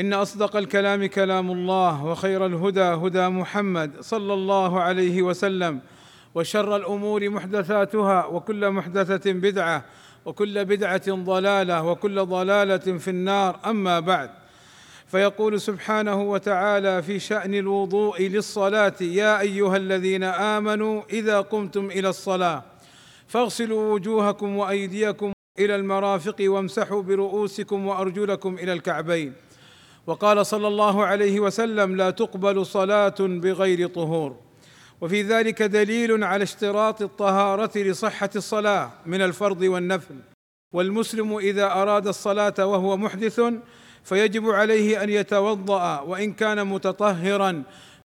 إن أصدق الكلام كلام الله وخير الهدى هدى محمد صلى الله عليه وسلم وشر الأمور محدثاتها وكل محدثة بدعة وكل بدعة ضلالة وكل ضلالة في النار. أما بعد فيقول سبحانه وتعالى في شأن الوضوء للصلاة يا أيها الذين آمنوا إذا قمتم إلى الصلاة فاغسلوا وجوهكم وأيديكم إلى المرافق وامسحوا برؤوسكم وأرجلكم إلى الكعبين. وقال صلى الله عليه وسلم لا تقبل صلاة بغير طهور. وفي ذلك دليل على اشتراط الطهارة لصحة الصلاة من الفرض والنفل. والمسلم إذا أراد الصلاة وهو محدث فيجب عليه أن يتوضأ وإن كان متطهرا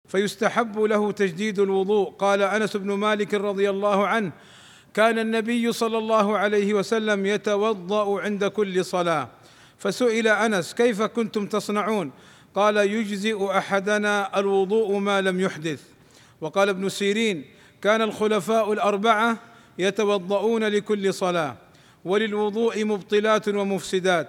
فيستحب له تجديد الوضوء. قال أنس بن مالك رضي الله عنه كان النبي صلى الله عليه وسلم يتوضأ عند كل صلاة. فسئل أنس كيف كنتم تصنعون؟ قال يجزئ أحدنا الوضوء ما لم يحدث. وقال ابن سيرين كان الخلفاء الأربعة يتوضؤون لكل صلاة وللوضوء مبطلات ومفسدات.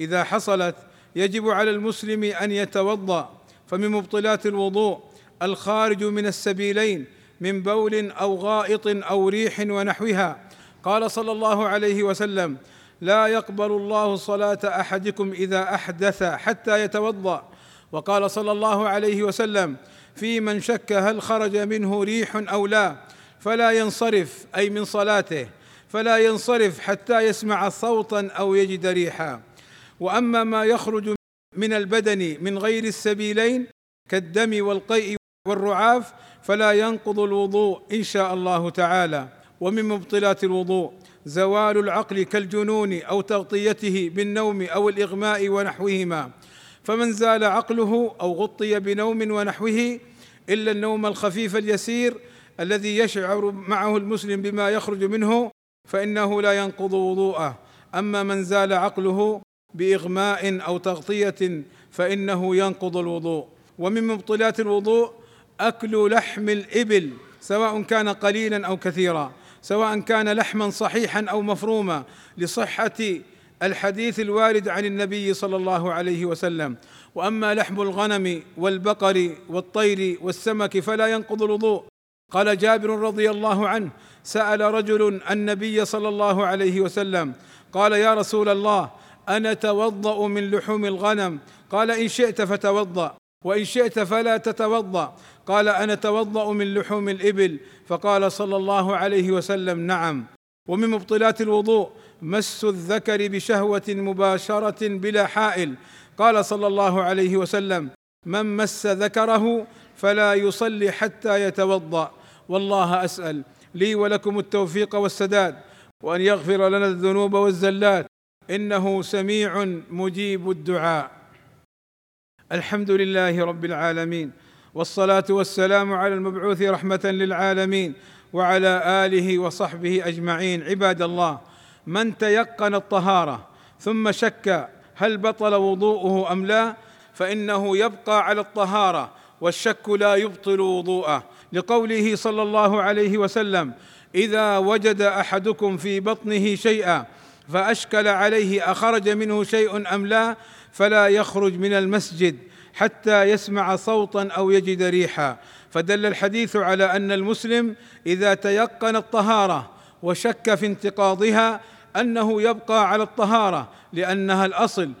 إذا حصلت يجب على المسلم أن يتوضأ فمن مبطلات الوضوء الخارج من السبيلين من بول أو غائط أو ريح ونحوها. قال صلى الله عليه وسلم لا يقبل الله صلاة أحدكم إذا أحدث حتى يتوضأ. وقال صلى الله عليه وسلم في من شك هل خرج منه ريح أو لا فلا ينصرف أي من صلاته فلا ينصرف حتى يسمع صوتا أو يجد ريحا. وأما ما يخرج من البدن من غير السبيلين كالدم والقيء والرعاف فلا ينقض الوضوء إن شاء الله تعالى. ومن مبطلات الوضوء زوال العقل كالجنون أو تغطيته بالنوم أو الإغماء ونحوهما. فمن زال عقله أو غطي بنوم ونحوه إلا النوم الخفيف اليسير الذي يشعر معه المسلم بما يخرج منه فإنه لا ينقض وضوءه. أما من زال عقله بإغماء أو تغطية فإنه ينقض الوضوء. ومن مبطلات الوضوء أكل لحم الإبل سواء كان قليلا أو كثيرا. سواء كان لحما صحيحا أو مفروما لصحة الحديث الوارد عن النبي صلى الله عليه وسلم. وأما لحم الغنم والبقر والطير والسمك فلا ينقض الوضوء. قال جابر رضي الله عنه سأل رجل النبي صلى الله عليه وسلم قال يا رسول الله أنا توضأ من لحوم الغنم؟ قال إن شئت فتوضأ. وإن شئت فلا تتوضأ. قال أنا أتوضأ من لحوم الإبل. فقال صلى الله عليه وسلم نعم. ومن مبطلات الوضوء مس الذكر بشهوة مباشرة بلا حائل. قال صلى الله عليه وسلم من مس ذكره فلا يصلي حتى يتوضأ. والله أسأل لي ولكم التوفيق والسداد وأن يغفر لنا الذنوب والزلات. إنه سميع مجيب الدعاء. الحمد لله رب العالمين والصلاة والسلام على المبعوث رحمة للعالمين وعلى آله وصحبه أجمعين. عباد الله من تيقن الطهارة ثم شك هل بطل وضوءه أم لا فإنه يبقى على الطهارة والشك لا يبطل وضوءه. لقوله صلى الله عليه وسلم إذا وجد أحدكم في بطنه شيئا فأشكل عليه أخرج منه شيء أم لا فلا يخرج من المسجد حتى يسمع صوتا أو يجد ريحا. فدل الحديث على أن المسلم إذا تيقن الطهارة وشك في انتقاضها أنه يبقى على الطهارة لأنها الأصل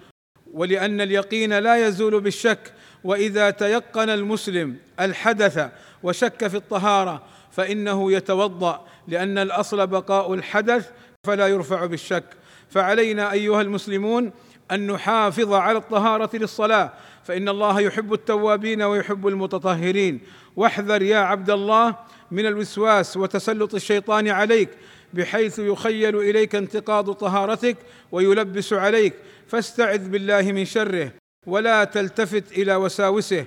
ولأن اليقين لا يزول بالشك. وإذا تيقن المسلم الحدث وشك في الطهارة فإنه يتوضأ لأن الأصل بقاء الحدث فلا يرفع بالشك. فعلينا أيها المسلمون أن نحافظ على الطهارة للصلاة فإن الله يحب التوابين ويحب المتطهرين. واحذر يا عبد الله من الوسواس وتسلط الشيطان عليك بحيث يخيل إليك انتقاض طهارتك ويلبس عليك. فاستعذ بالله من شره ولا تلتفت إلى وساوسه.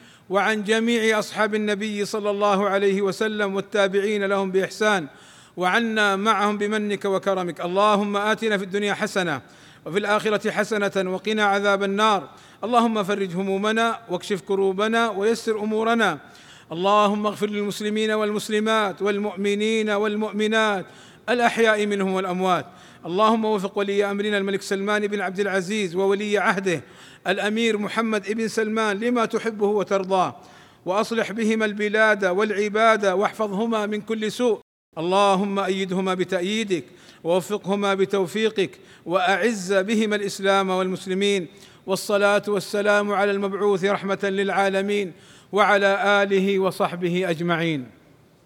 وعن جميع أصحاب النبي صلى الله عليه وسلم والتابعين لهم بإحسان وعنا معهم بمنك وكرمك. اللهم آتنا في الدنيا حسنة وفي الآخرة حسنة وقنا عذاب النار. اللهم فرج همومنا واكشف كروبنا ويسر أمورنا. اللهم اغفر للمسلمين والمسلمات والمؤمنين والمؤمنات. الأحياء منهم والأموات. اللهم وفق ولي أمرنا الملك سلمان بن عبد العزيز وولي عهده الأمير محمد بن سلمان لما تحبه وترضاه وأصلح بهما البلاد والعباد واحفظهما من كل سوء. اللهم أيدهما بتأييدك ووفقهما بتوفيقك وأعز بهما الإسلام والمسلمين. والصلاة والسلام على المبعوث رحمة للعالمين وعلى آله وصحبه أجمعين.